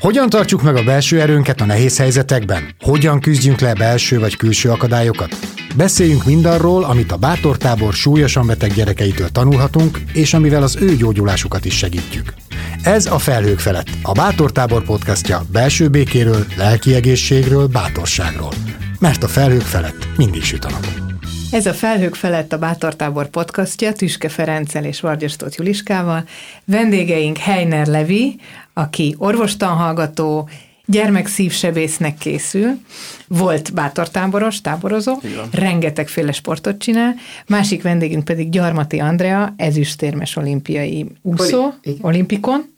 Hogyan tartjuk meg a belső erőnket a nehéz helyzetekben? Hogyan küzdjünk le belső vagy külső akadályokat? Beszéljünk mindarról, amit a bátortábor súlyosan beteg gyerekeitől tanulhatunk, és amivel az ő gyógyulásukat is segítjük. Ez a Felhők felett, a Bátortábor podcastja belső békéről, lelki egészségről, bátorságról. Mert a felhők felett mindig süt a nap. Ez a Felhők felett a Bátortábor podcastja Tüske Ferenccel és Vargyastót Juliskával. Vendégeink Heiner Levi, aki orvostanhallgató, gyermekszívsebésznek készül, volt bátortáboros, táborozó, Igen. rengetegféle sportot csinál, másik vendégünk pedig Gyarmati Andrea, ezüstérmes olimpiai úszó, Oli- olimpikon,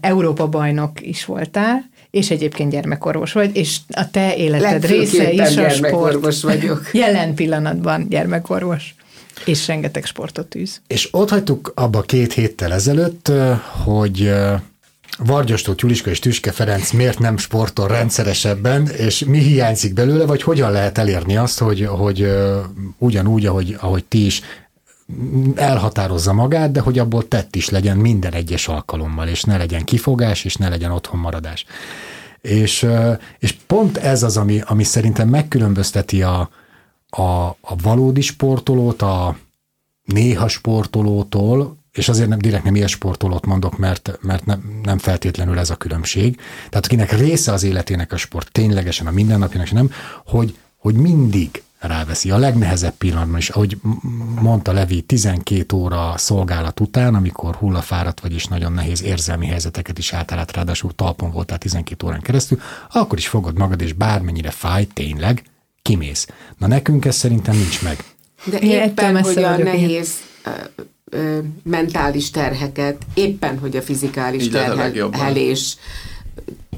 Európa bajnok is voltál, és egyébként gyermekorvos vagy, és a te életed része is a sport. vagyok. Jelen pillanatban gyermekorvos. És rengeteg sportot űz. És ott hagytuk abba két héttel ezelőtt, hogy Vargyostó Tyuliska és Tüske Ferenc miért nem sportol rendszeresebben, és mi hiányzik belőle, vagy hogyan lehet elérni azt, hogy, hogy ugyanúgy, ahogy, ahogy ti is elhatározza magát, de hogy abból tett is legyen minden egyes alkalommal, és ne legyen kifogás, és ne legyen otthon maradás. És, és pont ez az, ami, ami szerintem megkülönbözteti a, a, a valódi sportolót a néha sportolótól, és azért nem direkt nem ilyen sportolót mondok, mert, mert nem, nem feltétlenül ez a különbség. Tehát akinek része az életének a sport, ténylegesen a mindennapjának, nem, hogy, hogy mindig ráveszi. A legnehezebb pillanatban is, ahogy mondta Levi, 12 óra szolgálat után, amikor hullafáradt vagy és nagyon nehéz érzelmi helyzeteket is általát, ráadásul talpon voltál 12 órán keresztül, akkor is fogod magad, és bármennyire fáj, tényleg, kimész. Na nekünk ez szerintem nincs meg. De éppen, hogy a nehéz ö, mentális terheket, éppen, hogy a fizikális terhelés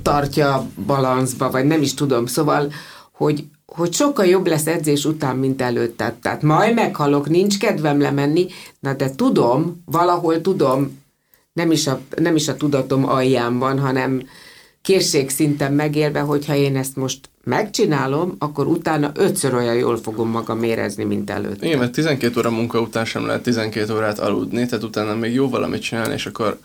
tartja balanszba, vagy nem is tudom, szóval, hogy, hogy sokkal jobb lesz edzés után, mint előtt. Tehát, majd meghalok, nincs kedvem lemenni, na de tudom, valahol tudom, nem is a, nem is a tudatom alján van, hanem készségszinten megélve, hogyha én ezt most megcsinálom, akkor utána ötször olyan jól fogom magam érezni, mint előtt. Igen, mert 12 óra munka után sem lehet 12 órát aludni, tehát utána még jó valamit csinálni, és akkor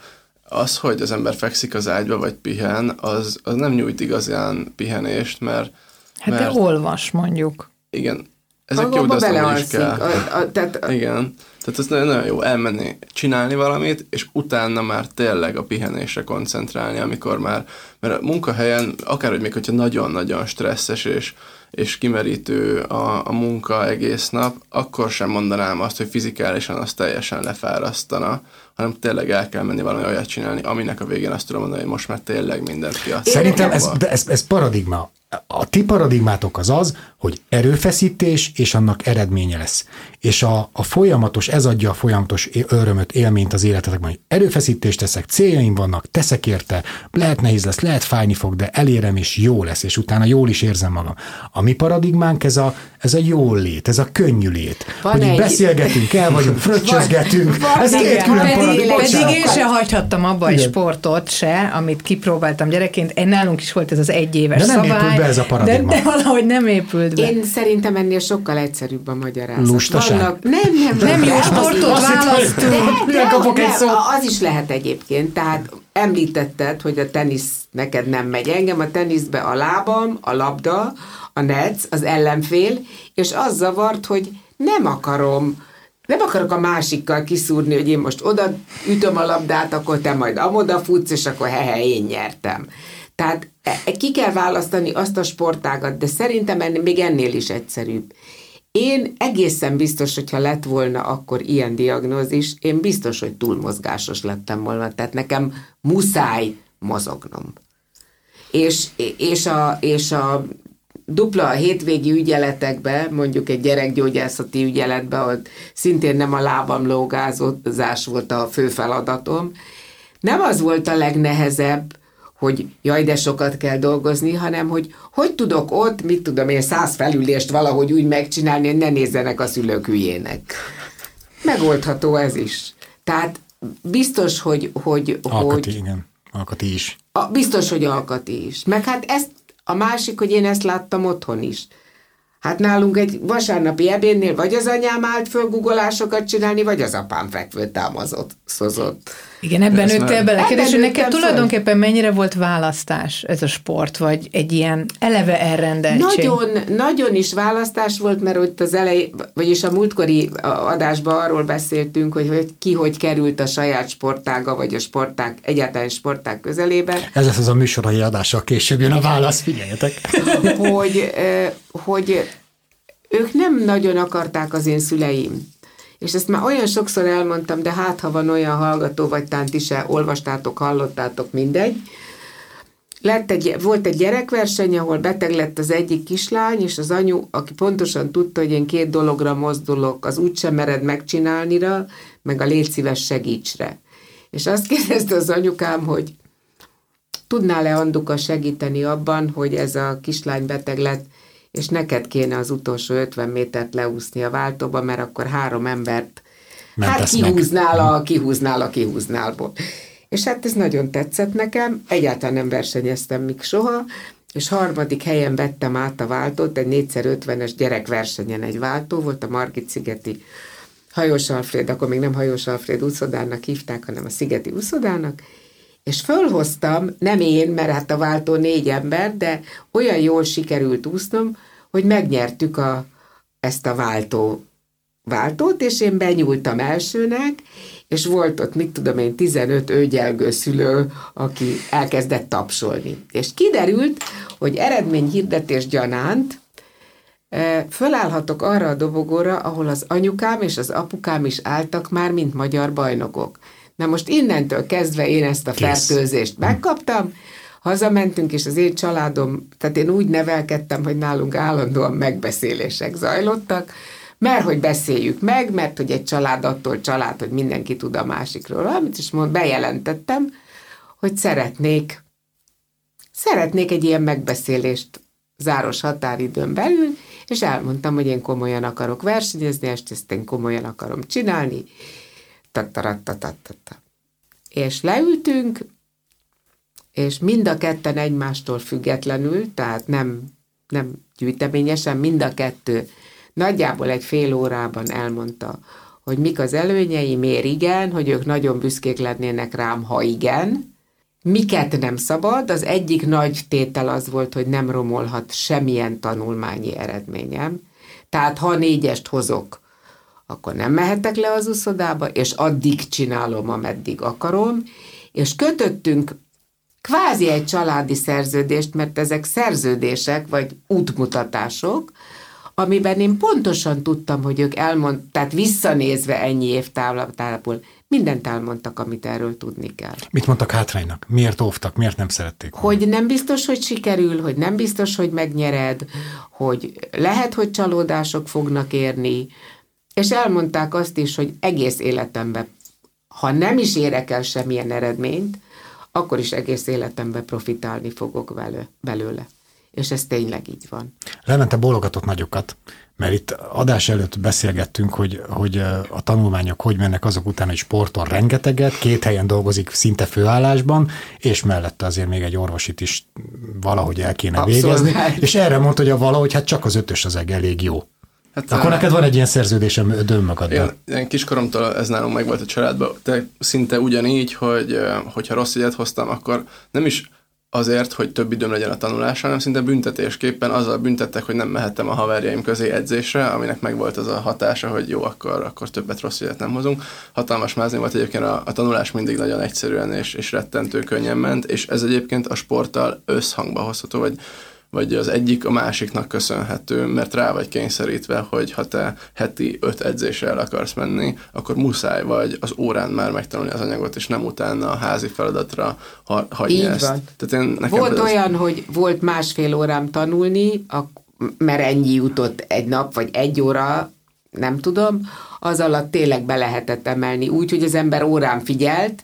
az, hogy az ember fekszik az ágyba, vagy pihen, az, az nem nyújt igazán pihenést, mert... Hát mert, de olvas mondjuk. Igen, ezek jó, de azt is kell. A, a, tehát, Igen. Tehát ez nagyon jó elmenni, csinálni valamit, és utána már tényleg a pihenésre koncentrálni, amikor már, mert a munkahelyen, akárhogy még hogyha nagyon-nagyon stresszes és, és kimerítő a, a munka egész nap, akkor sem mondanám azt, hogy fizikálisan az teljesen lefárasztana, hanem tényleg el kell menni valami olyat csinálni, aminek a végén azt tudom mondani, hogy most már tényleg mindent kiadsz. Szerintem ez, ez, ez paradigma. A ti paradigmátok az az, hogy erőfeszítés, és annak eredménye lesz. És a, a folyamatos, ez adja a folyamatos örömöt, élményt az életetekben, hogy erőfeszítést teszek, céljaim vannak, teszek érte, lehet nehéz lesz, lehet fájni fog, de elérem, és jó lesz, és utána jól is érzem magam. A mi paradigmánk ez a, ez a jól lét, ez a könnyű lét. Van hogy egy... beszélgetünk, el vagyunk, fröccsözgetünk. Van, ez két külön paradigma. Pedig én se hagyhattam abba egy sportot se, amit kipróbáltam gyerekként. Én nálunk is volt ez az egyéves de nem szabály. be ez a paradigma. De, de valahogy nem épült be. Én szerintem ennél sokkal egyszerűbb a magyarázat. Lustaság? Vannak, nem, nem, nem, nem jó sportot választunk. Az is lehet egyébként, tehát említetted, hogy a tenisz neked nem megy. Engem a teniszbe a lábam, a labda, a nec, az ellenfél, és az zavart, hogy nem akarom nem akarok a másikkal kiszúrni, hogy én most oda ütöm a labdát, akkor te majd amoda futsz, és akkor hehe, én nyertem. Tehát e, e, ki kell választani azt a sportágat, de szerintem ennél, még ennél is egyszerűbb. Én egészen biztos, hogyha lett volna akkor ilyen diagnózis, én biztos, hogy túlmozgásos lettem volna, tehát nekem muszáj mozognom. És, és, a, és a dupla a hétvégi ügyeletekbe, mondjuk egy gyerekgyógyászati ügyeletbe, ahol szintén nem a lábam lógázás volt a fő feladatom, nem az volt a legnehezebb, hogy jaj, de sokat kell dolgozni, hanem hogy hogy tudok ott, mit tudom én, száz felülést valahogy úgy megcsinálni, hogy ne nézzenek a szülők hülyének. Megoldható ez is. Tehát biztos, hogy... hogy alkati, hogy, igen. Alkati is. A, biztos, hogy alkati is. Meg hát ezt, a másik, hogy én ezt láttam otthon is. Hát nálunk egy vasárnapi ebédnél vagy az anyám állt föl guggolásokat csinálni, vagy az apám fekvő támazott, szozott. Igen, ebben nőttél bele. Kérdés, hogy neked tulajdonképpen mennyire volt választás ez a sport, vagy egy ilyen eleve elrendeltség? Nagyon, nagyon is választás volt, mert ott az elej, vagyis a múltkori adásban arról beszéltünk, hogy, hogy ki hogy került a saját sportága, vagy a sporták, egyáltalán sporták közelébe. Ez lesz az a műsorai adással később jön a válasz, figyeljetek. hogy, hogy ők nem nagyon akarták az én szüleim és ezt már olyan sokszor elmondtam, de hát ha van olyan hallgató, vagy tánt is olvastátok, hallottátok, mindegy. Lett egy, volt egy gyerekverseny, ahol beteg lett az egyik kislány, és az anyu, aki pontosan tudta, hogy én két dologra mozdulok, az úgysem mered megcsinálnira, meg a légy szíves segítsre. És azt kérdezte az anyukám, hogy tudnál-e Anduka segíteni abban, hogy ez a kislány beteg lett, és neked kéne az utolsó 50 métert leúszni a váltóba, mert akkor három embert hát kihúznál a, kihúznál a kihúználból. És hát ez nagyon tetszett nekem, egyáltalán nem versenyeztem még soha, és harmadik helyen vettem át a váltót, egy 4x50-es gyerekversenyen egy váltó volt, a Margit szigeti Hajós Alfred, akkor még nem Hajós Alfred úszodának hívták, hanem a Szigeti úszodának, és fölhoztam, nem én, mert hát a váltó négy ember, de olyan jól sikerült úsznom, hogy megnyertük a, ezt a váltó váltót, és én benyúltam elsőnek, és volt ott, mit tudom én, 15 őgyelgő szülő, aki elkezdett tapsolni. És kiderült, hogy eredményhirdetés gyanánt e, fölállhatok arra a dobogóra, ahol az anyukám és az apukám is álltak már, mint magyar bajnokok. Na most innentől kezdve én ezt a fertőzést megkaptam, hazamentünk, és az én családom, tehát én úgy nevelkedtem, hogy nálunk állandóan megbeszélések zajlottak, mert hogy beszéljük meg, mert hogy egy család attól család, hogy mindenki tud a másikról valamit, és mond, bejelentettem, hogy szeretnék, szeretnék egy ilyen megbeszélést záros határidőn belül, és elmondtam, hogy én komolyan akarok versenyezni, és ezt én komolyan akarom csinálni, és leültünk, és mind a ketten egymástól függetlenül, tehát nem, nem gyűjteményesen, mind a kettő nagyjából egy fél órában elmondta, hogy mik az előnyei, miért igen, hogy ők nagyon büszkék lennének rám, ha igen, miket nem szabad. Az egyik nagy tétel az volt, hogy nem romolhat semmilyen tanulmányi eredményem. Tehát ha négyest hozok, akkor nem mehetek le az uszodába, és addig csinálom, ameddig akarom, és kötöttünk kvázi egy családi szerződést, mert ezek szerződések, vagy útmutatások, amiben én pontosan tudtam, hogy ők elmond, tehát visszanézve ennyi év távlatából, mindent elmondtak, amit erről tudni kell. Mit mondtak hátránynak? Miért óvtak? Miért nem szerették? Hogy nem biztos, hogy sikerül, hogy nem biztos, hogy megnyered, hogy lehet, hogy csalódások fognak érni, és elmondták azt is, hogy egész életemben, ha nem is érek el semmilyen eredményt, akkor is egész életemben profitálni fogok belőle. És ez tényleg így van. Lemente bólogatott nagyokat, mert itt adás előtt beszélgettünk, hogy, hogy a tanulmányok hogy mennek azok után, hogy sporton rengeteget, két helyen dolgozik szinte főállásban, és mellette azért még egy orvosit is valahogy el kéne Abszolút. végezni. És erre mondta, hogy a valahogy hát csak az ötös az elég jó. Hát, Akkor neked van egy ilyen szerződésem önmagaddal. Én, én kiskoromtól ez nálunk meg volt a családban, de szinte ugyanígy, hogy hogyha rossz ügyet hoztam, akkor nem is azért, hogy több időm legyen a tanulásra, hanem szinte büntetésképpen azzal büntettek, hogy nem mehettem a haverjaim közé edzésre, aminek meg volt az a hatása, hogy jó, akkor, akkor többet rossz ügyet nem hozunk. Hatalmas mázni volt egyébként a, a tanulás mindig nagyon egyszerűen és, és rettentő könnyen ment, és ez egyébként a sporttal összhangba hozható, vagy vagy az egyik a másiknak köszönhető, mert rá vagy kényszerítve, hogy ha te heti öt edzésre el akarsz menni, akkor muszáj vagy az órán már megtanulni az anyagot, és nem utána a házi feladatra ha, hagyni Így ezt. Van. Tehát én, nekem volt olyan, az... hogy volt másfél órám tanulni, mert ennyi jutott egy nap, vagy egy óra, nem tudom, az alatt tényleg be lehetett emelni úgy, hogy az ember órán figyelt,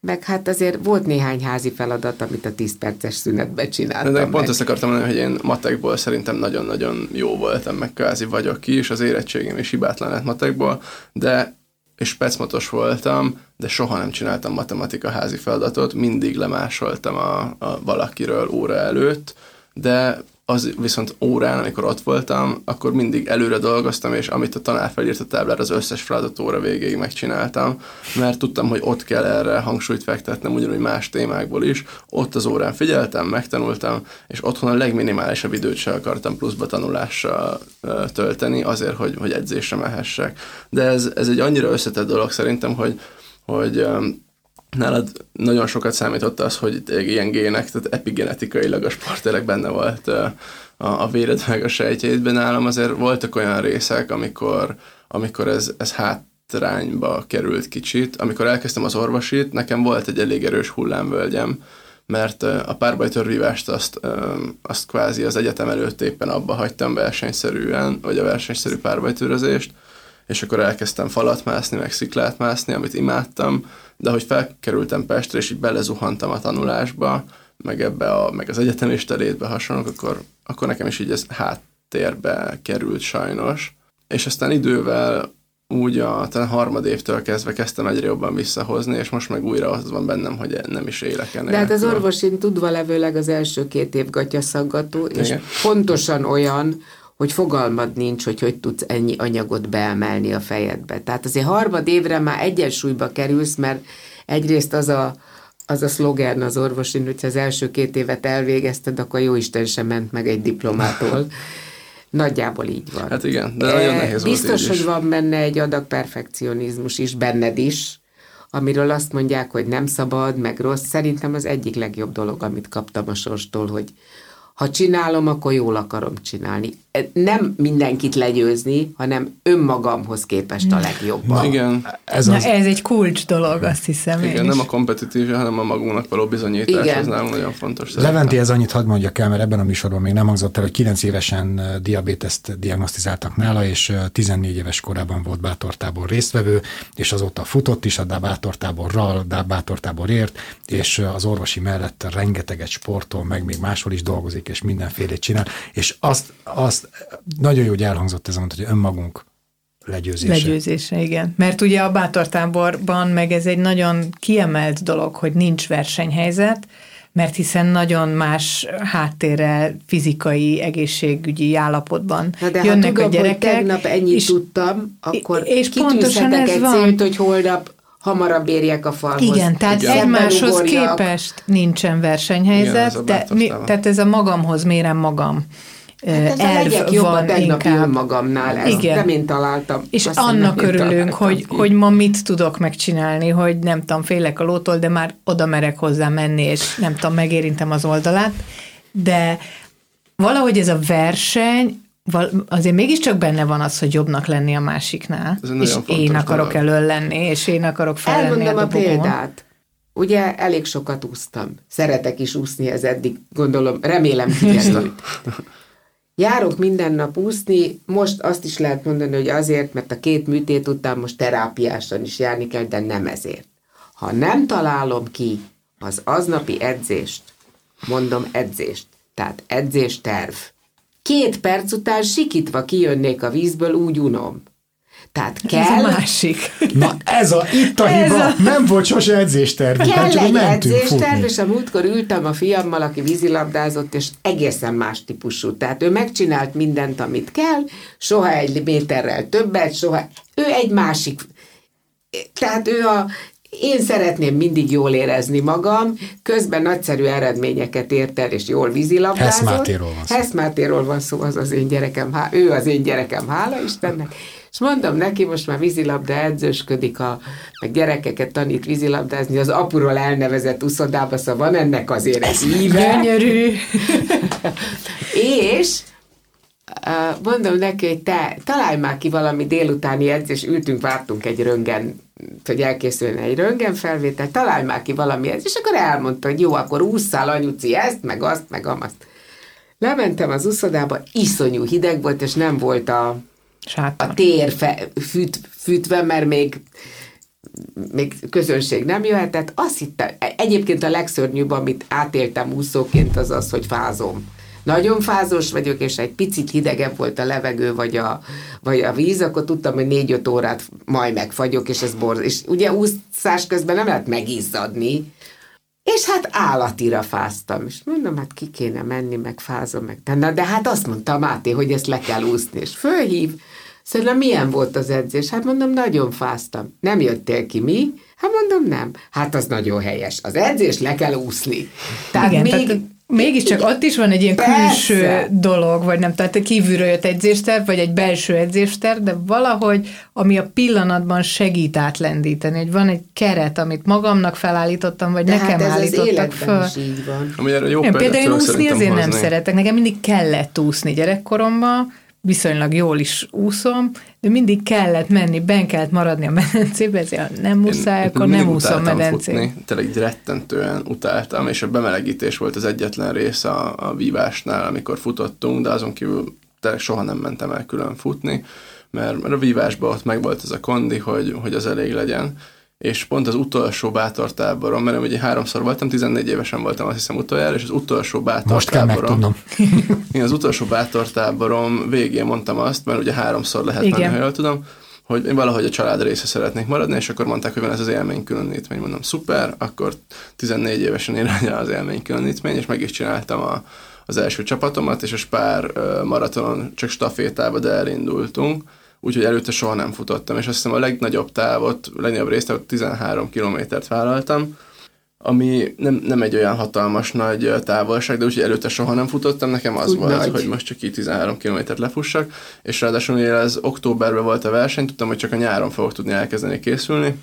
meg hát azért volt néhány házi feladat, amit a 10 perces szünetben csináltam. De pont meg. azt akartam mondani, hogy én matekból szerintem nagyon-nagyon jó voltam, meg kvázi vagyok ki, és az érettségem is hibátlan lett matekból, de és specmatos voltam, de soha nem csináltam matematika házi feladatot, mindig lemásoltam a, a valakiről óra előtt, de az viszont órán, amikor ott voltam, akkor mindig előre dolgoztam, és amit a tanár felírt a táblára, az összes feladat óra végéig megcsináltam, mert tudtam, hogy ott kell erre hangsúlyt fektetnem, ugyanúgy más témákból is. Ott az órán figyeltem, megtanultam, és otthon a legminimálisabb időt sem akartam pluszba tanulással tölteni, azért, hogy, hogy edzésre mehessek. De ez, ez egy annyira összetett dolog szerintem, hogy, hogy nálad nagyon sokat számított az, hogy ilyen gének, tehát epigenetikailag a sporterek benne volt a, a véred meg a sejtjétben. Nálam azért voltak olyan részek, amikor, amikor ez, ez hátrányba került kicsit. Amikor elkezdtem az orvosit, nekem volt egy elég erős hullámvölgyem, mert a párbajtörvívást azt, azt kvázi az egyetem előtt éppen abba hagytam versenyszerűen, vagy a versenyszerű párbajtőrözést, és akkor elkezdtem falat mászni, meg sziklát mászni, amit imádtam, de hogy felkerültem Pestre, és így belezuhantam a tanulásba, meg ebbe a, meg az egyetemista létbe hasonlók, akkor, akkor nekem is így ez háttérbe került sajnos. És aztán idővel úgy a talán harmad évtől kezdve kezdtem egyre jobban visszahozni, és most meg újra az van bennem, hogy nem is élek ennél. De hát az orvosin tudva levőleg az első két év gatyaszaggató, és Igen. pontosan olyan, hogy fogalmad nincs, hogy hogy tudsz ennyi anyagot beemelni a fejedbe. Tehát azért harmad évre már egyensúlyba kerülsz, mert egyrészt az a, az a szlogen az orvosin, hogyha az első két évet elvégezted, akkor jó Isten sem ment meg egy diplomától. Nagyjából így van. Hát igen, de nagyon nehéz Biztos, hogy van benne egy adag perfekcionizmus is, benned is, amiről azt mondják, hogy nem szabad, meg rossz. Szerintem az egyik legjobb dolog, amit kaptam a sorstól, hogy, ha csinálom, akkor jól akarom csinálni. Nem mindenkit legyőzni, hanem önmagamhoz képest a legjobban. Igen. Ez, Na, az... ez egy kulcs dolog, azt hiszem Igen, nem a kompetitív, hanem a magunknak való bizonyítás, Igen. ez nem nagyon fontos. Leventi, ez annyit hadd mondjak el, mert ebben a műsorban még nem hangzott el, hogy 9 évesen diabéteszt diagnosztizáltak nála, és 14 éves korában volt bátortábor résztvevő, és azóta futott is a bátortáborral, bátortáborért, és az orvosi mellett rengeteget sportol, meg még máshol is dolgozik, és mindenfélét csinál, és azt, azt nagyon jó, hogy elhangzott ez, hogy önmagunk legyőzése. Legyőzése, igen. Mert ugye a bátortáborban meg ez egy nagyon kiemelt dolog, hogy nincs versenyhelyzet, mert hiszen nagyon más háttérrel, fizikai, egészségügyi állapotban Na de jönnek ha tudom, a gyerekek. Hogy tegnap ennyit és, tudtam, akkor és pontosan ez egy van. célt, hogy holnap hamarabb érjek a falhoz. Igen, tehát Igen. egymáshoz képest nincsen versenyhelyzet, Igen, ez de mi, tehát ez a magamhoz mérem magam. Hát ez legyek jobb a tegnapi önmagamnál, ezt Igen. nem én találtam. És annak örülünk, hogy, hogy ma mit tudok megcsinálni, hogy nem tudom, félek a lótól, de már oda merek hozzá menni, és nem tudom, megérintem az oldalát, de valahogy ez a verseny, azért mégiscsak benne van az, hogy jobbnak lenni a másiknál, és én akarok dolog. elől lenni, és én akarok fel Elmondom a, a példát. Ugye elég sokat úsztam. Szeretek is úszni, ez eddig gondolom, remélem kiderült. Járok minden nap úszni, most azt is lehet mondani, hogy azért, mert a két műtét után most terápiásan is járni kell, de nem ezért. Ha nem találom ki az aznapi edzést, mondom edzést, tehát edzésterv, Két perc után sikítva kijönnék a vízből, úgy unom. Tehát kell... Ez a másik. Na ez a, itt a ez hiba. A... Nem volt sose edzésterv. Kell csak egy edzésterv, és a múltkor ültem a fiammal, aki vízilabdázott, és egészen más típusú. Tehát ő megcsinált mindent, amit kell, soha egy méterrel többet, soha... Ő egy másik tehát ő a én szeretném mindig jól érezni magam, közben nagyszerű eredményeket ért el, és jól vízilabdázott. Heszmátéról van szó. Heszmátéról van szó, az az én gyerekem, ő az én gyerekem, hála Istennek. És mondom neki, most már vízilabda edzősködik, a, meg gyerekeket tanít vízilabdázni, az apuról elnevezett uszodába, szóval van ennek azért egy íve. Gyönyörű. és mondom neki, hogy te találj már ki valami délutáni edzés, ültünk, vártunk egy röngen hogy elkészülne egy röntgenfelvétel, találj már ki valami ez, és akkor elmondta, hogy jó, akkor ússzál anyuci ezt, meg azt, meg amazt. Lementem az uszodába, iszonyú hideg volt, és nem volt a, a tér fe, füt, fűtve, mert még még közönség nem jöhetett. Azt hittem, egyébként a legszörnyűbb, amit átéltem úszóként, az az, hogy fázom nagyon fázós vagyok, és egy picit hidegebb volt a levegő, vagy a, vagy a víz, akkor tudtam, hogy négy-öt órát majd megfagyok, és ez borz. És ugye úszás közben nem lehet megizzadni, és hát állatira fáztam, és mondom, hát ki kéne menni, meg fázom, meg tenni. De hát azt mondta Máté, hogy ezt le kell úszni, és fölhív, Szerintem milyen volt az edzés? Hát mondom, nagyon fáztam. Nem jöttél ki, mi? Hát mondom, nem. Hát az nagyon helyes. Az edzés le kell úszni. Tehát Igen, még... Tehát Mégiscsak ott is van egy ilyen Persze. külső dolog, vagy nem, tehát kívülről jött edzésterv, vagy egy belső edzésterv, de valahogy, ami a pillanatban segít átlendíteni, hogy van egy keret, amit magamnak felállítottam, vagy de nekem hát ez állítottak az föl. Is így van. Ami erre jó én például úszni azért hozni. nem szeretek. Nekem mindig kellett úszni gyerekkoromban, viszonylag jól is úszom, de mindig kellett menni, ben kellett maradni a medencébe, ezért nem muszáj, én, akkor én nem úszom medencébe. Tényleg egy rettentően utáltam, és a bemelegítés volt az egyetlen rész a, a vívásnál, amikor futottunk, de azon kívül tényleg soha nem mentem el külön futni, mert, mert a vívásban ott meg volt ez a kondi, hogy, hogy az elég legyen és pont az utolsó bátortáborom, mert ugye háromszor voltam, 14 évesen voltam azt hiszem utoljára, és az utolsó bátortáborom. Most kell megtudnom. én az utolsó bátortáborom végén mondtam azt, mert ugye háromszor lehet Igen. menni, ha jól tudom, hogy én valahogy a család része szeretnék maradni, és akkor mondták, hogy van ez az élmény különítmény. Mondom, szuper, akkor 14 évesen én az élmény különítmény, és meg is csináltam a, az első csapatomat, és a Spár maratonon csak stafétába, de elindultunk úgyhogy előtte soha nem futottam, és azt hiszem a legnagyobb távot, a legnagyobb részt, 13 kilométert vállaltam, ami nem, nem egy olyan hatalmas nagy távolság, de úgyhogy előtte soha nem futottam, nekem az Úgy volt, nagy. hogy most csak így 13 kilométert lefussak, és ráadásul mivel ez októberben volt a verseny, tudtam, hogy csak a nyáron fogok tudni elkezdeni készülni,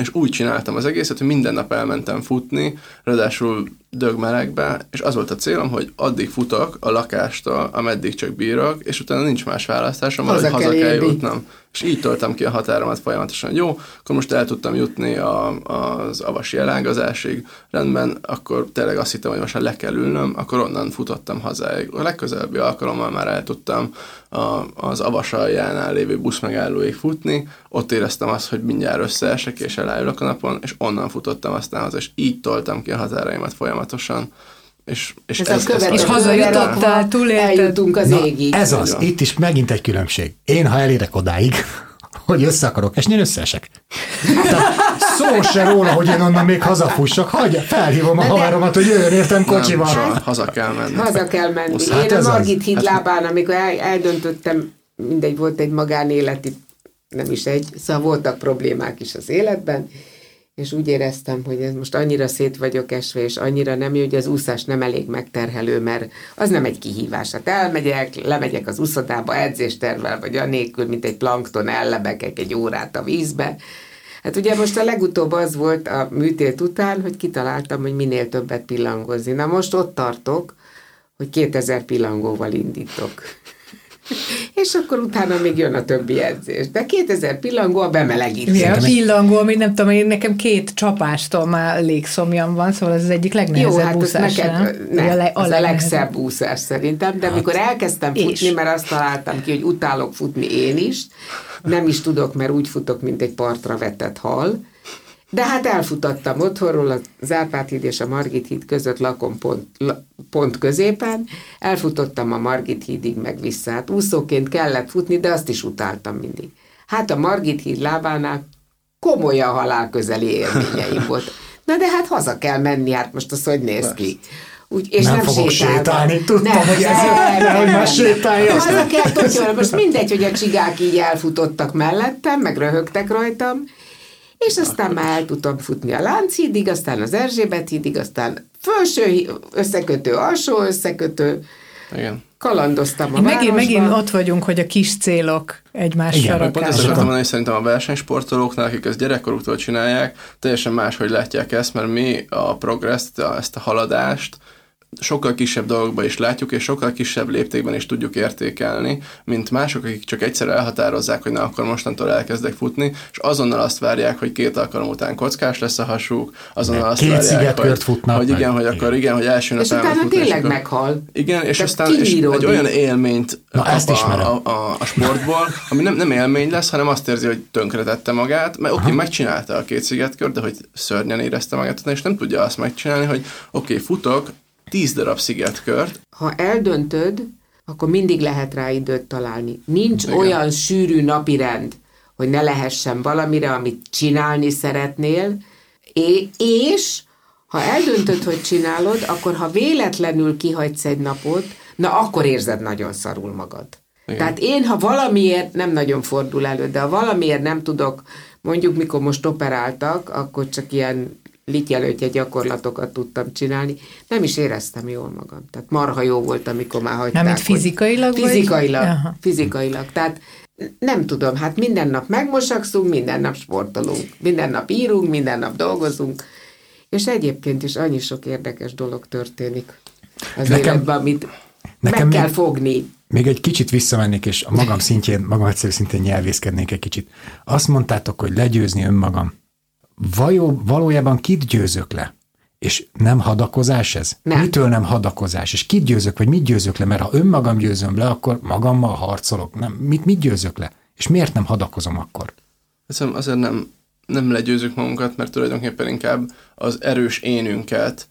és úgy csináltam az egészet, hogy minden nap elmentem futni, ráadásul dögmelegbe, és az volt a célom, hogy addig futok a lakástól, ameddig csak bírok, és utána nincs más választásom, haza, haza kell, kell jutnom. És így toltam ki a határomat folyamatosan. Jó, akkor most el tudtam jutni a, az avasi elágazásig, rendben, akkor tényleg azt hittem, hogy most le kell ülnöm, akkor onnan futottam hazáig. A legközelebbi alkalommal már el tudtam a, az avas aljánál lévő buszmegállóig futni, ott éreztem azt, hogy mindjárt összeesek, és elájulok a napon, és onnan futottam aztán haza, és így toltam ki a határaimat folyamatosan és, és, ez, ez, ez és hazajutottál, túlélted. Eljutunk az Na, égig. Ez az, itt is megint egy különbség. Én, ha elérek odáig, hogy össze akarok esni, én összeesek. Tehát szó se róla, hogy én onnan még hazafussak, hagyja, felhívom a haveromat, hogy jöjjön értem kocsival. Nem, haza kell menni. Haza kell menni. Musz, hát én a Margit híd hát- lábán, amikor el, eldöntöttem, mindegy, volt egy magánéleti, nem is egy, szóval voltak problémák is az életben, és úgy éreztem, hogy ez most annyira szét vagyok esve, és annyira nem jó, hogy az úszás nem elég megterhelő, mert az nem egy kihívás. Hát elmegyek, lemegyek az úszodába edzéstervel, vagy anélkül, mint egy plankton ellebekek egy órát a vízbe. Hát ugye most a legutóbb az volt a műtét után, hogy kitaláltam, hogy minél többet pillangozni. Na most ott tartok, hogy 2000 pillangóval indítok. és akkor utána még jön a többi edzés. De 2000 pillangó a bemelegítés. Mi a pillangó, ami nem tudom, én nekem két csapástól már légszomjam van, szóval ez az egyik legnehezebb Jó, hát úszás, neked, nem? Ne, a, le, a, az a legszebb úszás szerintem, de hát. amikor elkezdtem futni, és. mert azt találtam ki, hogy utálok futni én is, nem is tudok, mert úgy futok, mint egy partra vetett hal, de hát elfutattam otthonról, az Árpád híd és a Margit híd között lakom pont, pont középen, elfutottam a Margit hídig meg vissza. Hát úszóként kellett futni, de azt is utáltam mindig. Hát a Margit híd lábánál komolyan halálközeli élményeim volt. Na de hát haza kell menni, hát most az hogy néz ki? Úgy, és nem, nem fogok sétálni, sétálni. tudtam, nem, hogy ez nem, nem, hogy már sétálja. Haza kell totyolni. Most mindegy, hogy a csigák így elfutottak mellettem, meg röhögtek rajtam, és aztán már el tudtam futni a Lánchídig, aztán az Erzsébet hídig, aztán felső összekötő, alsó összekötő. Igen. Kalandoztam a megint, megint ott vagyunk, hogy a kis célok egymással rakásra. Pont ezt akartam mondani, hogy szerintem a versenysportolóknál, akik ezt gyerekkoruktól csinálják, teljesen máshogy látják ezt, mert mi a progresszt, ezt a haladást, sokkal kisebb dolgokban is látjuk, és sokkal kisebb léptékben is tudjuk értékelni, mint mások, akik csak egyszer elhatározzák, hogy na akkor mostantól elkezdek futni, és azonnal azt várják, hogy két alkalom után kockás lesz a hasuk, azonnal azt két várják, hogy, futnak hogy igen, meg. hogy akkor igen, hogy első nap És utána tényleg akkor, meghal. Igen, és aztán és egy olyan élményt na, kap ezt a, a, a, a, sportból, ami nem, nem élmény lesz, hanem azt érzi, hogy tönkretette magát, mert oké, okay, megcsinálta a két szigetkört, de hogy szörnyen érezte magát, és nem tudja azt megcsinálni, hogy oké, okay, futok, tíz darab szigetkört. Ha eldöntöd, akkor mindig lehet rá időt találni. Nincs Igen. olyan sűrű napirend, hogy ne lehessen valamire, amit csinálni szeretnél, és Ha eldöntöd, hogy csinálod, akkor ha véletlenül kihagysz egy napot, na akkor érzed nagyon szarul magad. Igen. Tehát én, ha valamiért, nem nagyon fordul elő, de ha valamiért nem tudok, mondjuk mikor most operáltak, akkor csak ilyen lityelőtje gyakorlatokat tudtam csinálni, nem is éreztem jól magam. Tehát marha jó volt, amikor már hagyták. Nem, fizikailag vagy? Fizikailag, Aha. fizikailag. Tehát nem tudom, hát minden nap megmosakszunk, minden nap sportolunk, minden nap írunk, minden nap dolgozunk, és egyébként is annyi sok érdekes dolog történik az nekem, életben, amit nekem meg kell még, fogni. Még egy kicsit visszamennék, és a magam szintjén, magam egyszerű szintén nyelvészkednék egy kicsit. Azt mondtátok, hogy legyőzni önmagam. Vajó, valójában kit győzök le? És nem hadakozás ez? Nem. Mitől nem hadakozás? És kit győzök, vagy mit győzök le? Mert ha önmagam győzöm le, akkor magammal harcolok. Nem, mit, mit győzök le? És miért nem hadakozom akkor? Hiszem azért nem, nem legyőzük magunkat, mert tulajdonképpen inkább az erős énünket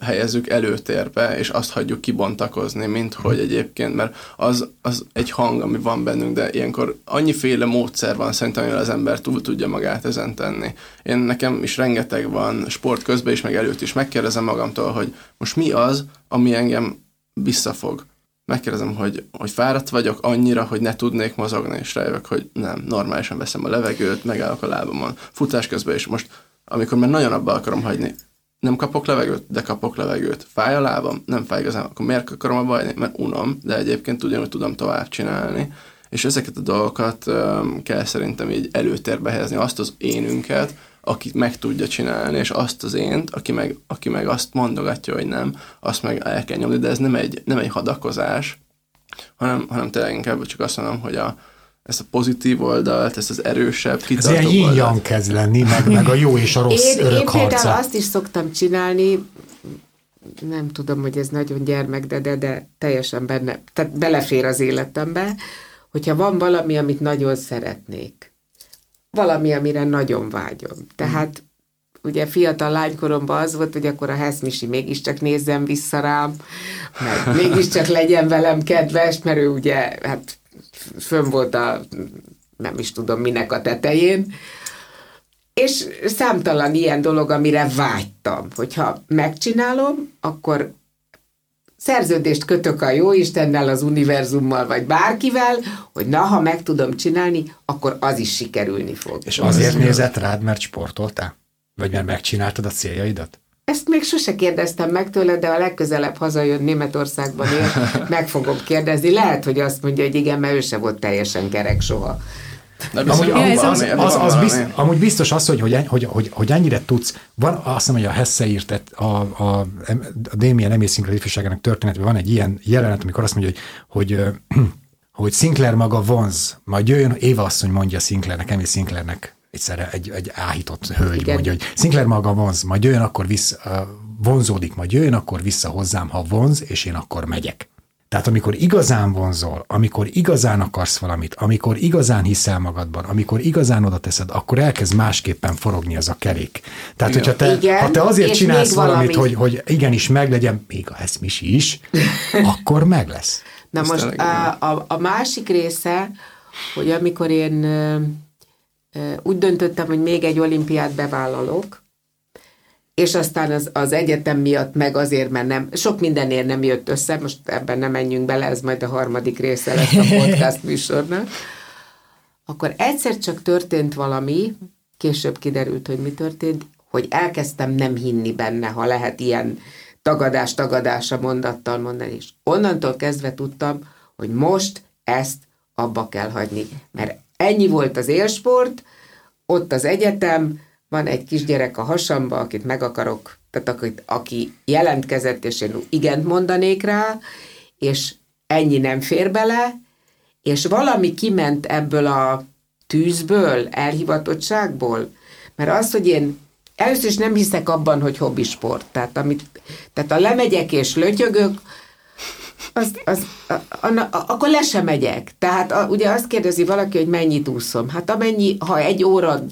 helyezzük előtérbe, és azt hagyjuk kibontakozni, mint hogy egyébként, mert az, az egy hang, ami van bennünk, de ilyenkor annyiféle módszer van szerintem, amivel az ember túl tudja magát ezen tenni. Én nekem is rengeteg van sport közben is, meg előtt is. Megkérdezem magamtól, hogy most mi az, ami engem visszafog. Megkérdezem, hogy, hogy fáradt vagyok annyira, hogy ne tudnék mozogni, és rájövök, hogy nem, normálisan veszem a levegőt, megállok a lábamon. Futás közben is most, amikor már nagyon abba akarom hagyni, nem kapok levegőt, de kapok levegőt. Fáj a lábam? Nem fáj igazán. Akkor miért akarom abba hagyni? Mert unom, de egyébként ugyanúgy tudom tovább csinálni. És ezeket a dolgokat um, kell szerintem így előtérbe helyezni, azt az énünket, aki meg tudja csinálni, és azt az ént, aki meg, aki meg azt mondogatja, hogy nem, azt meg el kell nyomni, de ez nem egy, nem egy hadakozás, hanem, hanem tényleg inkább csak azt mondom, hogy a, ezt a pozitív oldalt, ezt az erősebb, kitartó Ez ilyen yin kezd lenni, meg, meg a jó és a rossz én, örök Én például harca. azt is szoktam csinálni, nem tudom, hogy ez nagyon gyermek, de, de, de teljesen benne, tehát belefér az életembe, hogyha van valami, amit nagyon szeretnék, valami, amire nagyon vágyom. Tehát ugye fiatal lánykoromban az volt, hogy akkor a Heszmisi mégiscsak nézzen vissza rám, meg mégiscsak legyen velem kedves, mert ő ugye, hát fönn volt a nem is tudom minek a tetején, és számtalan ilyen dolog, amire vágytam, hogyha megcsinálom, akkor szerződést kötök a jóistennel, az univerzummal, vagy bárkivel, hogy na, ha meg tudom csinálni, akkor az is sikerülni fog. És azért nézett rád, mert sportoltál? Vagy mert megcsináltad a céljaidat? Ezt még sose kérdeztem meg tőle, de a legközelebb hazajön Németországban él, meg fogom kérdezni. Lehet, hogy azt mondja, hogy igen, mert ő se volt teljesen kerek soha. amúgy, az, az, az, az bizt, amúgy biztos az, hogy, hogy, hogy, hogy, hogy ennyire tudsz, van azt mondom, hogy a Hesse írt, a, a, a Damien Emészingler ifjúságának történetben van egy ilyen jelenet, amikor azt mondja, hogy, hogy hogy Sinclair maga vonz, majd jöjjön, Éva asszony mondja Sinclairnek, Emil Sinclairnek, egyszerre egy, egy áhított hölgy Igen. mondja, hogy Sinclair maga vonz, majd jöjjön, akkor vissza, vonzódik, majd jöjjön, akkor vissza hozzám, ha vonz, és én akkor megyek. Tehát amikor igazán vonzol, amikor igazán akarsz valamit, amikor igazán hiszel magadban, amikor igazán oda teszed, akkor elkezd másképpen forogni az a kerék. Tehát, Igen. hogyha te, Igen, ha te azért csinálsz valamit, valami. hogy, hogy igenis meglegyen, még a eszmisi is, akkor meg lesz. Na Ezt most a, a, a másik része, hogy amikor én úgy döntöttem, hogy még egy olimpiát bevállalok, és aztán az, az egyetem miatt meg azért, mert nem, sok mindenért nem jött össze, most ebben nem menjünk bele, ez majd a harmadik része lesz a podcast műsornak, akkor egyszer csak történt valami, később kiderült, hogy mi történt, hogy elkezdtem nem hinni benne, ha lehet ilyen tagadás, tagadása mondattal mondani, és onnantól kezdve tudtam, hogy most ezt abba kell hagyni, mert ennyi volt az élsport, ott az egyetem, van egy kisgyerek a hasamba, akit meg akarok, tehát akit, aki jelentkezett, és én igent mondanék rá, és ennyi nem fér bele, és valami kiment ebből a tűzből, elhivatottságból, mert az, hogy én először is nem hiszek abban, hogy hobbisport, tehát, amit, tehát a lemegyek és lötyögök, az, az, a, a, a, akkor le sem megyek. Tehát a, ugye azt kérdezi valaki, hogy mennyit úszom. Hát amennyi, ha egy óra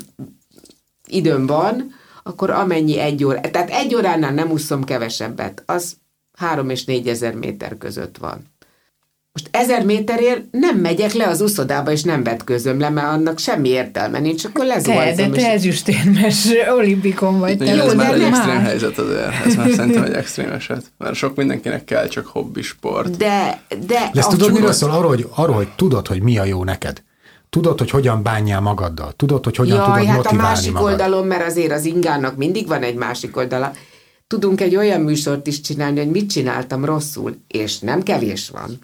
időm van, akkor amennyi egy óra, tehát egy óránál nem úszom kevesebbet, az három és négy ezer méter között van. Most ezer méterért nem megyek le az uszodába, és nem vetközöm le, mert annak semmi értelme nincs, akkor lezuhanyzom. Te, de te ezüstérmes olimpikon vagy. Jó, ez már egy extrém helyzet azért. Ez már szerintem egy extrém eset. Mert sok mindenkinek kell csak hobbi sport. De, de... de ezt tudod, miről szól? Arról hogy, arról, hogy tudod, hogy mi a jó neked. Tudod, hogy hogyan bánjál magaddal. Tudod, hogy hogyan Jaj, tudod hát motiválni a másik magad. oldalon, mert azért az ingának mindig van egy másik oldala. Tudunk egy olyan műsort is csinálni, hogy mit csináltam rosszul, és nem kevés van.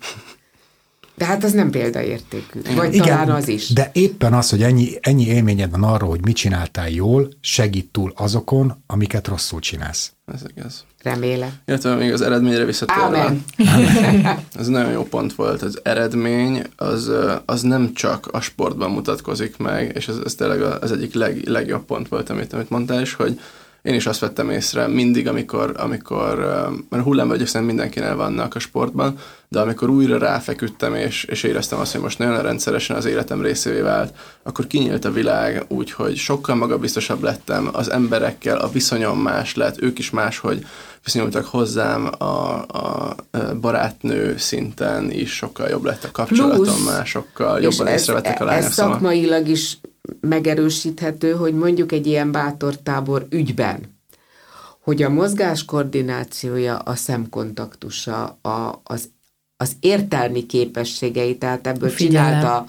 De hát az nem példaértékű. Vagy Igen, talán az is. De éppen az, hogy ennyi, ennyi élményed van arról, hogy mit csináltál jól, segít túl azokon, amiket rosszul csinálsz. Ez igaz. Remélem. Illetve még az eredményre visszatérve. Ez nagyon jó pont volt. Az eredmény az, az nem csak a sportban mutatkozik meg, és ez, ez tényleg az egyik leg, legjobb pont volt, amit, amit mondtál is, hogy én is azt vettem észre mindig, amikor, amikor mert hullámvölgyek szerintem mindenkinél vannak a sportban, de amikor újra ráfeküdtem, és, és éreztem azt, hogy most nagyon rendszeresen az életem részévé vált, akkor kinyílt a világ úgy, hogy sokkal magabiztosabb lettem az emberekkel, a viszonyom más lett, ők is máshogy viszonyultak hozzám, a, a barátnő szinten is sokkal jobb lett a kapcsolatom Plusz, másokkal, jobban észrevettek a lányok. Ez szakmailag is megerősíthető, hogy mondjuk egy ilyen bátortábor ügyben, hogy a mozgás koordinációja, a szemkontaktusa, a, az, az értelmi képességei, tehát ebből Figyelem. csinálta,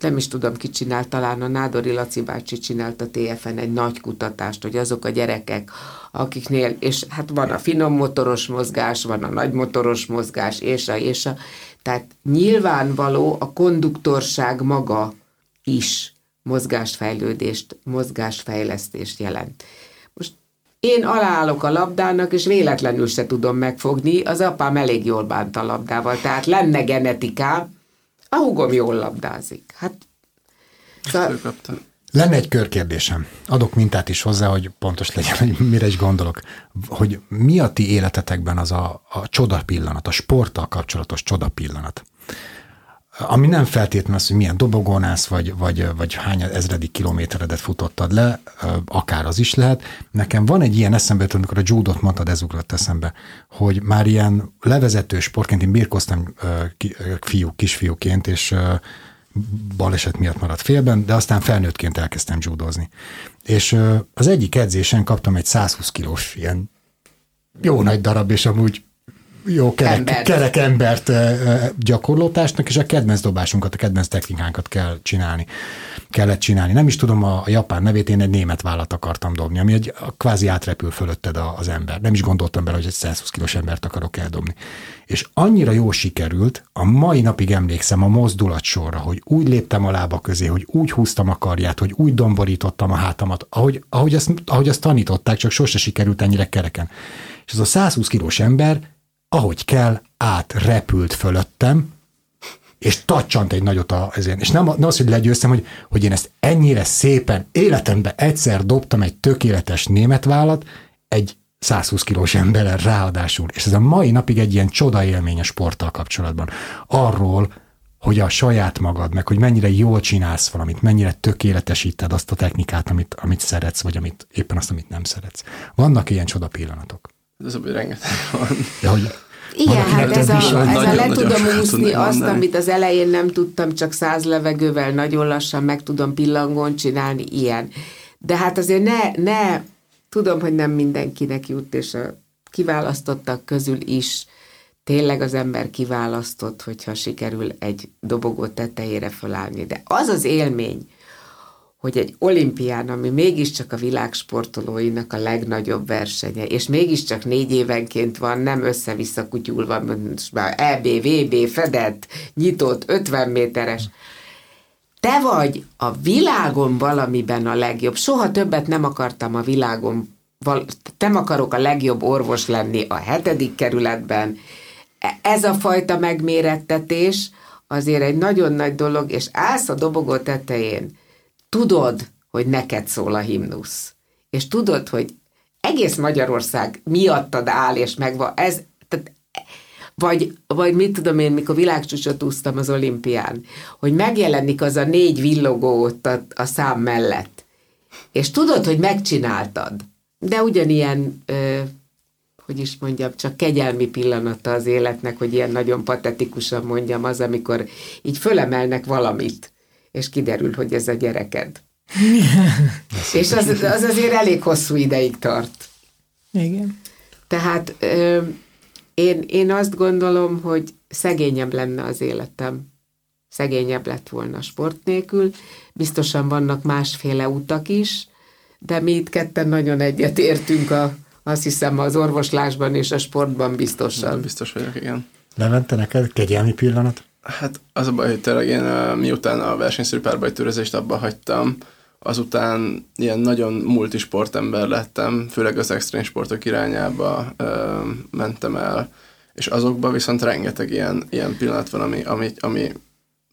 nem is tudom, ki csinált, talán a Nádori Laci bácsi csinált a TFN egy nagy kutatást, hogy azok a gyerekek, akiknél, és hát van a finom motoros mozgás, van a nagy motoros mozgás, és a, és a, tehát nyilvánvaló a konduktorság maga is mozgásfejlődést, mozgásfejlesztést jelent. Most én alállok a labdának, és véletlenül se tudom megfogni, az apám elég jól bánt a labdával, tehát lenne genetikám, a húgom jól labdázik. Hát, szóval... Lenne egy körkérdésem. Adok mintát is hozzá, hogy pontos legyen, hogy mire is gondolok. Hogy mi a ti életetekben az a, a csoda pillanat, a sporttal kapcsolatos csoda pillanat? Ami nem feltétlenül az, hogy milyen dobogónász, vagy, vagy, vagy hány ezredik kilométeredet futottad le, akár az is lehet. Nekem van egy ilyen eszembe, amikor a judot mondtad, ez ugrott eszembe, hogy már ilyen levezető sportként, én birkoztam fiú, kisfiúként, és baleset miatt maradt félben, de aztán felnőttként elkezdtem judozni. És az egyik edzésen kaptam egy 120 kilós ilyen jó nagy darab, és amúgy jó kerek, embert. kerek embert gyakorlótásnak, és a kedvenc dobásunkat, a kedvenc technikánkat kell csinálni. Kellett csinálni. Nem is tudom a, a japán nevét, én egy német vállat akartam dobni, ami egy kvázi átrepül fölötted az ember. Nem is gondoltam bele, hogy egy 120 kilós embert akarok eldobni. És annyira jó sikerült, a mai napig emlékszem a mozdulat sorra, hogy úgy léptem a lába közé, hogy úgy húztam a karját, hogy úgy domborítottam a hátamat, ahogy, ahogy, ezt, ahogy ezt tanították, csak sose sikerült ennyire kereken. És ez a 120 kilós ember ahogy kell, átrepült fölöttem, és tacsant egy nagyot a, ezért. És nem, nem az, hogy legyőztem, hogy, hogy én ezt ennyire szépen életemben egyszer dobtam egy tökéletes német vállat, egy 120 kilós emberrel ráadásul. És ez a mai napig egy ilyen csoda élmény a sporttal kapcsolatban. Arról, hogy a saját magad, meg hogy mennyire jól csinálsz valamit, mennyire tökéletesíted azt a technikát, amit, amit szeretsz, vagy amit éppen azt, amit nem szeretsz. Vannak ilyen csoda pillanatok. Ez rengeteg van. Ja, hogy igen, hát ez a, ez a le tudom úszni azt, amit az elején nem tudtam, csak száz levegővel nagyon lassan meg tudom pillangón csinálni, ilyen. De hát azért ne, ne, tudom, hogy nem mindenkinek jut, és a kiválasztottak közül is tényleg az ember kiválasztott, hogyha sikerül egy dobogó tetejére fölállni. De az az élmény, hogy egy olimpián, ami mégiscsak a világ sportolóinak a legnagyobb versenye, és mégiscsak négy évenként van, nem össze-vissza kutyulva, EB, VB, fedett, nyitott, 50 méteres. Te vagy a világon valamiben a legjobb. Soha többet nem akartam a világon, nem akarok a legjobb orvos lenni a hetedik kerületben. E, ez a fajta megmérettetés azért egy nagyon nagy dolog, és állsz a dobogó tetején, tudod, hogy neked szól a himnusz, és tudod, hogy egész Magyarország miattad áll, és megvan, ez, tehát, vagy, vagy mit tudom én, mikor világcsúcsot úsztam az olimpián, hogy megjelenik az a négy villogó ott a, a szám mellett, és tudod, hogy megcsináltad, de ugyanilyen ö, hogy is mondjam, csak kegyelmi pillanata az életnek, hogy ilyen nagyon patetikusan mondjam, az, amikor így fölemelnek valamit, és kiderül, hogy ez a gyereked. és az, az azért elég hosszú ideig tart. Igen. Tehát ö, én, én azt gondolom, hogy szegényebb lenne az életem. Szegényebb lett volna sport nélkül. Biztosan vannak másféle utak is, de mi itt ketten nagyon egyet értünk a, azt hiszem az orvoslásban és a sportban biztosan. Biztos vagyok, igen. Levente neked kegyelmi pillanat? Hát az a baj, hogy tényleg én miután a versenyszerű párbajtőrözést abba hagytam, azután ilyen nagyon multisportember lettem, főleg az extrém sportok irányába ö, mentem el, és azokban viszont rengeteg ilyen, ilyen pillanat van, ami, ami, ami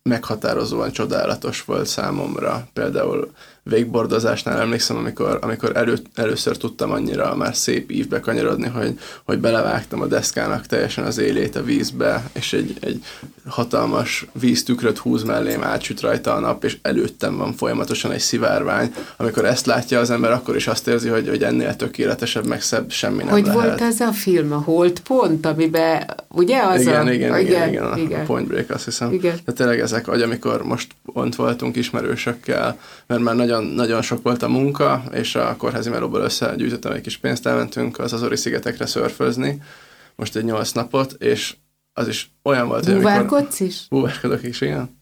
meghatározóan csodálatos volt számomra. Például végbordozásnál emlékszem, amikor, amikor elő, először tudtam annyira már szép ívbe kanyarodni, hogy, hogy belevágtam a deszkának teljesen az élét a vízbe, és egy, egy hatalmas víztükröt húz mellém, átsüt rajta a nap, és előttem van folyamatosan egy szivárvány. Amikor ezt látja az ember, akkor is azt érzi, hogy, hogy ennél tökéletesebb, meg szebb semmi nem Hogy lehet. volt ez a film, a Hold Pont, amiben, ugye az igen, a... Igen, igen, igen, igen, a Point Break, azt hiszem. Igen. De tényleg ezek, hogy amikor most pont voltunk ismerősökkel, mert már nagyon, nagyon sok volt a munka, és a kórházi melóból összegyűjtöttem egy kis pénzt, elmentünk az Azori szigetekre szörfözni, most egy nyolc napot, és az is olyan volt, hogy Búvárkodsz is? Búvárkodok is, igen.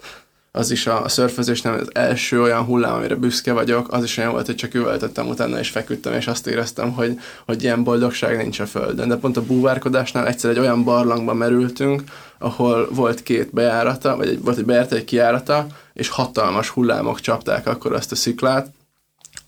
Az is a, a szörfözésnél az első olyan hullám, amire büszke vagyok, az is olyan volt, hogy csak üvöltöttem utána, és feküdtem, és azt éreztem, hogy, hogy ilyen boldogság nincs a földön. De pont a búvárkodásnál egyszer egy olyan barlangba merültünk, ahol volt két bejárata, vagy egy, volt egy bejárata, egy kijárata, és hatalmas hullámok csapták akkor azt a sziklát,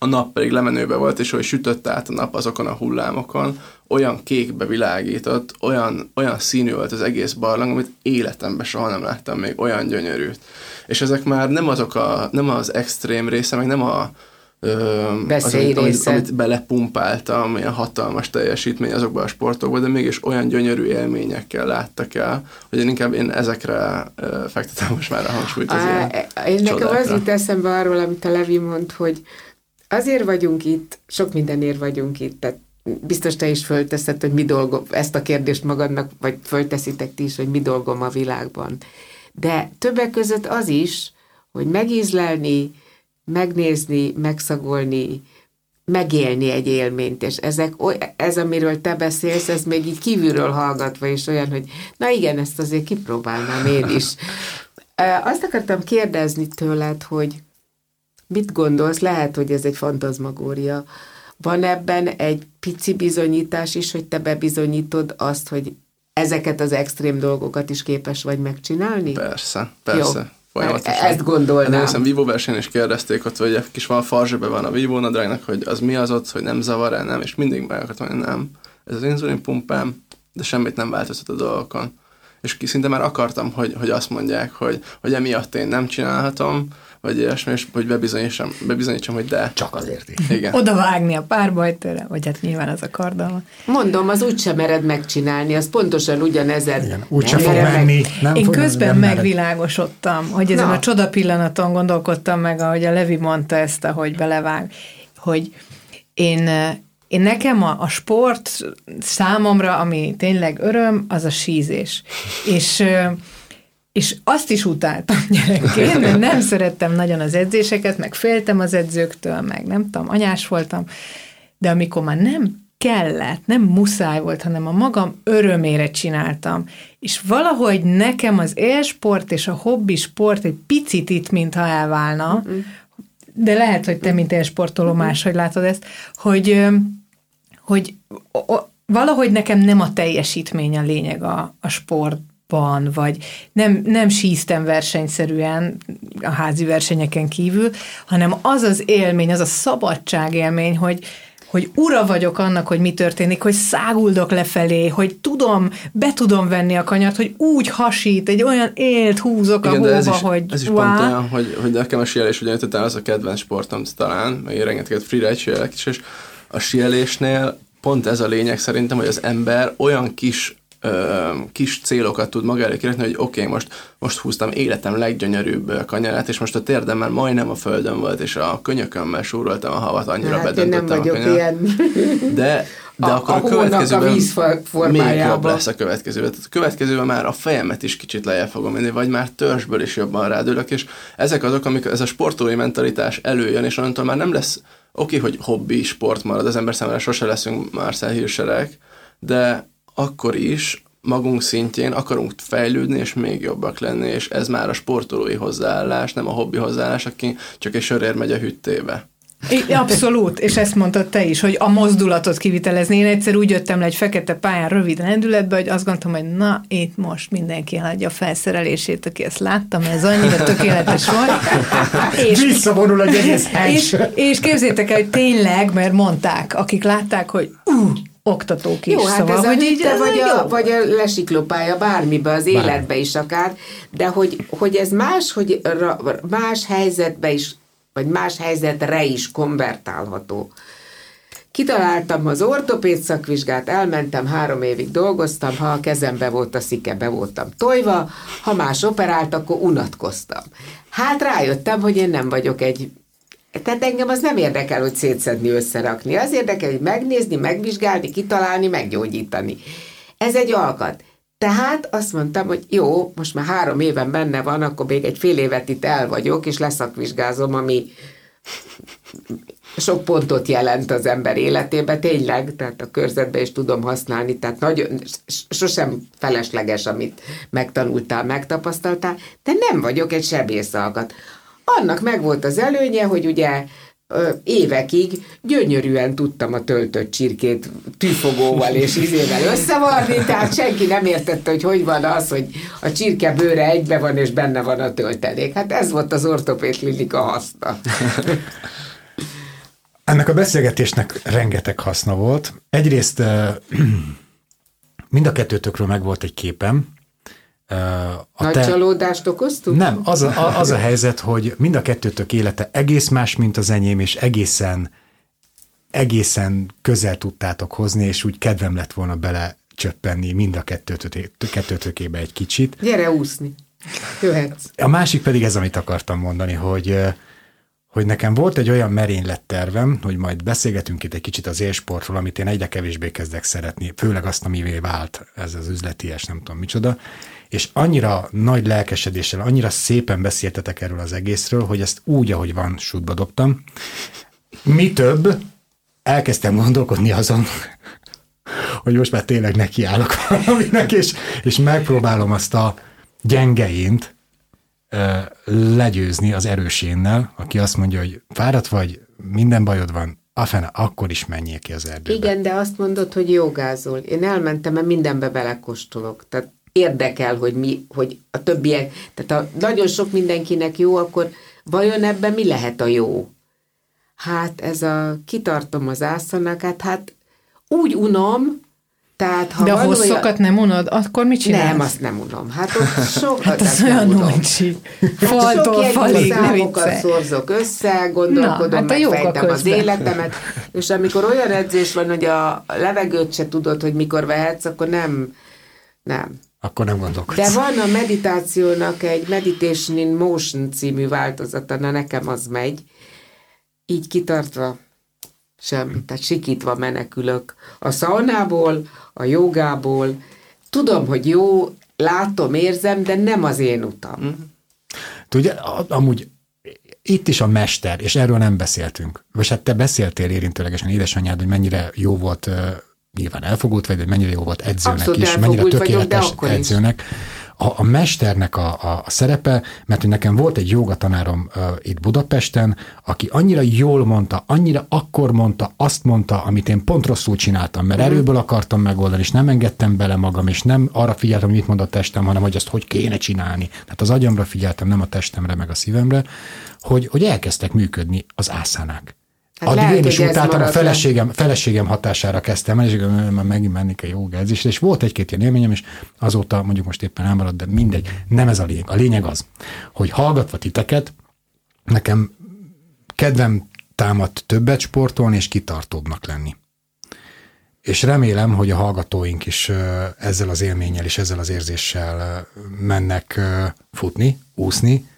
a nap pedig lemenőbe volt, és hogy sütött át a nap azokon a hullámokon, olyan kékbe világított, olyan, olyan színű volt az egész barlang, amit életemben soha nem láttam még olyan gyönyörűt. És ezek már nem azok a, nem az extrém része, meg nem a, az, amit, amit, belepumpáltam, ilyen hatalmas teljesítmény azokban a sportokban, de mégis olyan gyönyörű élményekkel láttak el, hogy én inkább én ezekre fektetem most már a hangsúlyt az ilyen Én nekem az jut eszembe arról, amit a Levi mond, hogy azért vagyunk itt, sok mindenért vagyunk itt, tehát biztos te is fölteszed, hogy mi dolgom, ezt a kérdést magadnak, vagy fölteszitek ti is, hogy mi dolgom a világban. De többek között az is, hogy megízlelni, megnézni, megszagolni, megélni egy élményt, és ezek, ez, amiről te beszélsz, ez még így kívülről hallgatva is olyan, hogy na igen, ezt azért kipróbálnám én is. Azt akartam kérdezni tőled, hogy mit gondolsz, lehet, hogy ez egy fantazmagória, van ebben egy pici bizonyítás is, hogy te bebizonyítod azt, hogy ezeket az extrém dolgokat is képes vagy megcsinálni? Persze, persze. Jó. Folyamatosan. Ezt gondolnám. Hát hiszem, Vivo versenyen is kérdezték ott, hogy egy kis van farzsebe van a Vivo nadrágnak, hogy az mi az ott, hogy nem zavar-e, nem, és mindig meg akartam, hogy nem. Ez az inzulin pumpám, de semmit nem változtat a dolgokon. És szinte már akartam, hogy, hogy azt mondják, hogy, hogy emiatt én nem csinálhatom, vagy ilyesmi, és hogy bebizonyítsam, bebizonyítsam, hogy de. Csak azért. Igen. Oda vágni a párbajtőre, vagy hát nyilván az a kardalma. Mondom, az úgysem mered megcsinálni, az pontosan ugyanezed. Igen, úgysem fog menni. Nem Én fog, közben nem megvilágosodtam, hogy ezen Na. a csoda pillanaton gondolkodtam meg, ahogy a Levi mondta ezt, ahogy belevág, hogy én én nekem a, a sport számomra, ami tényleg öröm, az a sízés. És és azt is utáltam gyerekként, mert nem szerettem nagyon az edzéseket, meg féltem az edzőktől, meg nem tudom, anyás voltam, de amikor már nem kellett, nem muszáj volt, hanem a magam örömére csináltam. És valahogy nekem az élsport és a hobbi sport egy picit itt, mintha elválna, de lehet, hogy te, mint élsportoló, máshogy látod ezt, hogy, hogy valahogy nekem nem a teljesítmény a lényeg a, a sport, van, vagy nem, nem síztem versenyszerűen a házi versenyeken kívül, hanem az az élmény, az a szabadság élmény, hogy, hogy ura vagyok annak, hogy mi történik, hogy száguldok lefelé, hogy tudom, be tudom venni a kanyart, hogy úgy hasít, egy olyan élt húzok Igen, a hóba, ez is, hogy Ez is wow. pont olyan, hogy, hogy nekem a sielés ugye az a kedvenc sportom talán, meg én rengeteget freeride sielek is, és a sielésnél pont ez a lényeg szerintem, hogy az ember olyan kis ö, kis célokat tud maga elé kirakni, hogy oké, okay, most, most húztam életem leggyönyörűbb kanyarát, és most a térdem már majdnem a földön volt, és a könyökömmel súroltam a havat, annyira hát bedöntöttem én nem vagyok a Ilyen. De, de a, akkor a, a következőben a víz még jobb lesz a következőben. Tehát a következőben már a fejemet is kicsit lejjebb fogom menni, vagy már törzsből is jobban rádülök, és ezek azok, amikor ez a sportolói mentalitás előjön, és onnantól már nem lesz oké, okay, hogy hobbi sport marad, az ember számára sose leszünk Marcel hírserek, de akkor is magunk szintjén akarunk fejlődni, és még jobbak lenni, és ez már a sportolói hozzáállás, nem a hobbi hozzáállás, aki csak egy sörér megy a hüttébe. Abszolút, és ezt mondtad te is, hogy a mozdulatot kivitelezni. Én egyszer úgy jöttem le egy fekete pályán rövid lendületbe, hogy azt gondoltam, hogy na, itt most mindenki hagyja a felszerelését, aki ezt láttam, ez annyira tökéletes volt. És, Visszavonul egy egész és, és képzétek el, hogy tényleg, mert mondták, akik látták, hogy uh, oktatók is. Jó, hát szóval, ez hogy a így, vagy, a, vagy a lesiklópálya bármibe, az Bár. életbe is akár, de hogy, hogy ez más, hogy más helyzetbe is, vagy más helyzetre is konvertálható. Kitaláltam az ortopéd szakvizsgát, elmentem, három évig dolgoztam, ha a kezembe volt a szike, be voltam tojva, ha más operált, akkor unatkoztam. Hát rájöttem, hogy én nem vagyok egy tehát engem az nem érdekel, hogy szétszedni, összerakni. Az érdekel, hogy megnézni, megvizsgálni, kitalálni, meggyógyítani. Ez egy alkat. Tehát azt mondtam, hogy jó, most már három éven benne van, akkor még egy fél évet itt el vagyok, és leszakvizsgázom, ami sok pontot jelent az ember életébe, tényleg, tehát a körzetbe is tudom használni, tehát nagyon, sosem felesleges, amit megtanultál, megtapasztaltál, de nem vagyok egy sebészalkat. Annak megvolt az előnye, hogy ugye évekig gyönyörűen tudtam a töltött csirkét tűfogóval és izével összevarni, tehát senki nem értette, hogy hogy van az, hogy a csirke bőre egybe van, és benne van a töltelék. Hát ez volt az ortopét Lilika haszna. Ennek a beszélgetésnek rengeteg haszna volt. Egyrészt mind a kettőtökről meg volt egy képem, a Nagy te... csalódást okoztunk? Nem, az a, az a helyzet, hogy mind a kettőtök élete egész más, mint az enyém, és egészen, egészen közel tudtátok hozni, és úgy kedvem lett volna bele csöppenni mind a kettőtökébe egy kicsit. Gyere úszni, jöhetsz. A másik pedig ez, amit akartam mondani, hogy hogy nekem volt egy olyan merénylet tervem, hogy majd beszélgetünk itt egy kicsit az élsportról, amit én egyre kevésbé kezdek szeretni, főleg azt, amivé vált ez az üzleties, nem tudom micsoda, és annyira nagy lelkesedéssel, annyira szépen beszéltetek erről az egészről, hogy ezt úgy, ahogy van, sútba dobtam. Mi több, elkezdtem gondolkodni azon, hogy most már tényleg nekiállok valaminek, és, és megpróbálom azt a gyengeint legyőzni az erősénnel, aki azt mondja, hogy fáradt vagy, minden bajod van, afene, akkor is menjél ki az erdőbe. Igen, de azt mondod, hogy jogázol. Én elmentem, mert mindenbe belekostolok. Tehát érdekel, hogy mi, hogy a többiek, tehát ha nagyon sok mindenkinek jó, akkor vajon ebben mi lehet a jó? Hát ez a kitartom az ászanakát, hát úgy unom, tehát, ha De a hosszokat olyan... nem unod, akkor mit csinálsz? Nem, azt nem unom. Hát ott sokat hát az olyan uncsi. Faltól hát falig, ne szorzok össze, gondolkodom, Na, hát megfejtem az életemet, és amikor olyan edzés van, hogy a levegőt se tudod, hogy mikor vehetsz, akkor nem, nem. Akkor nem gondolkodsz. De van a meditációnak egy Meditation in Motion című változata, na nekem az megy, így kitartva semmi, tehát sikítva menekülök a szaunából, a jogából. Tudom, hogy jó, látom, érzem, de nem az én utam. Tudja, amúgy itt is a mester, és erről nem beszéltünk. Vagy hát te beszéltél érintőlegesen édesanyád, hogy mennyire jó volt nyilván elfogult vagy, de mennyire jó volt edzőnek Abszolút is, mennyire tökéletes vagyok, edzőnek. A, a mesternek a, a, a szerepe, mert hogy nekem volt egy jogatanárom uh, itt Budapesten, aki annyira jól mondta, annyira akkor mondta, azt mondta, amit én pont rosszul csináltam, mert mm. erőből akartam megoldani, és nem engedtem bele magam, és nem arra figyeltem, hogy mit mond a testem, hanem hogy azt hogy kéne csinálni. Tehát az agyamra figyeltem, nem a testemre, meg a szívemre, hogy, hogy elkezdtek működni az ászánák. Hát Addig lehet, én is utáltam, a feleségem, feleségem hatására kezdtem el, és már megint menni a jó edzésre, és volt egy-két ilyen élményem, és azóta mondjuk most éppen elmaradt, de mindegy, nem ez a lényeg. A lényeg az, hogy hallgatva titeket, nekem kedvem támadt többet sportolni, és kitartóbbnak lenni. És remélem, hogy a hallgatóink is ezzel az élménnyel és ezzel az érzéssel mennek futni, úszni,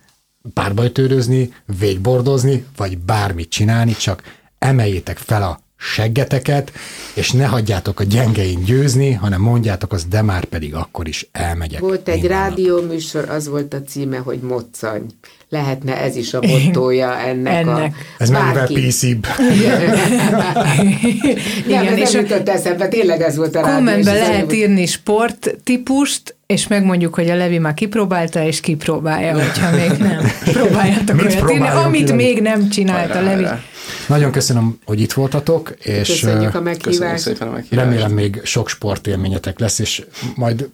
párbajtőrözni, végbordozni, vagy bármit csinálni, csak emeljétek fel a seggeteket, és ne hagyjátok a gyengein győzni, hanem mondjátok azt, de már pedig akkor is elmegyek. Volt egy rádióműsor, az volt a címe, hogy Moccany. Lehetne ez is a mottója ennek, ennek. a... Ez mennyivel píszibb. Igen, nem, és nem jutott eszembe, tényleg ez volt a rádió. Kommentben lehet írni sporttípust, és megmondjuk, hogy a Levi már kipróbálta, és kipróbálja, hogyha még nem. Próbáljátok olyat írni, amit még nem csinált a Levi. Nagyon köszönöm, hogy itt voltatok, és Köszönjük a meghívást. szépen a meghívást. Remélem még sok sportélményetek lesz, és majd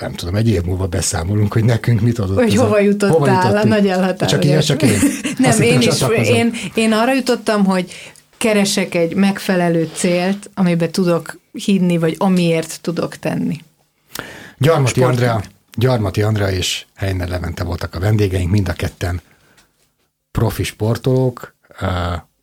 nem tudom, egy év múlva beszámolunk, hogy nekünk mit adott. Hogy hova jutottál hova a nagy elhatározás. Csak ilyen, csak én. nem, én is. Én, én arra jutottam, hogy keresek egy megfelelő célt, amiben tudok hinni, vagy amiért tudok tenni. Gyarmati Andrea, Gyarmati Andrea és Heiner Levente voltak a vendégeink, mind a ketten profi sportolók,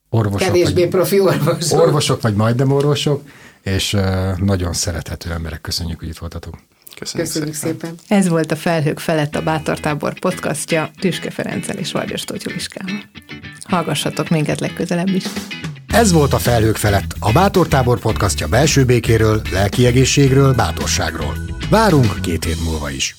orvosok. Kevésbé vagy, profi orvosok. Orvosok, vagy majdnem orvosok, és nagyon szerethető emberek. Köszönjük, hogy itt voltatok. Köszönjük, Köszönjük szépen. szépen. Ez volt a Felhők felett a Bátortábor podcastja Tüske Ferenccel és Vargyas Tótyuliskával. Hallgassatok minket legközelebb is. Ez volt a Felhők felett, a Bátortábor podcastja belső békéről, lelki egészségről, bátorságról. Várunk két hét múlva is.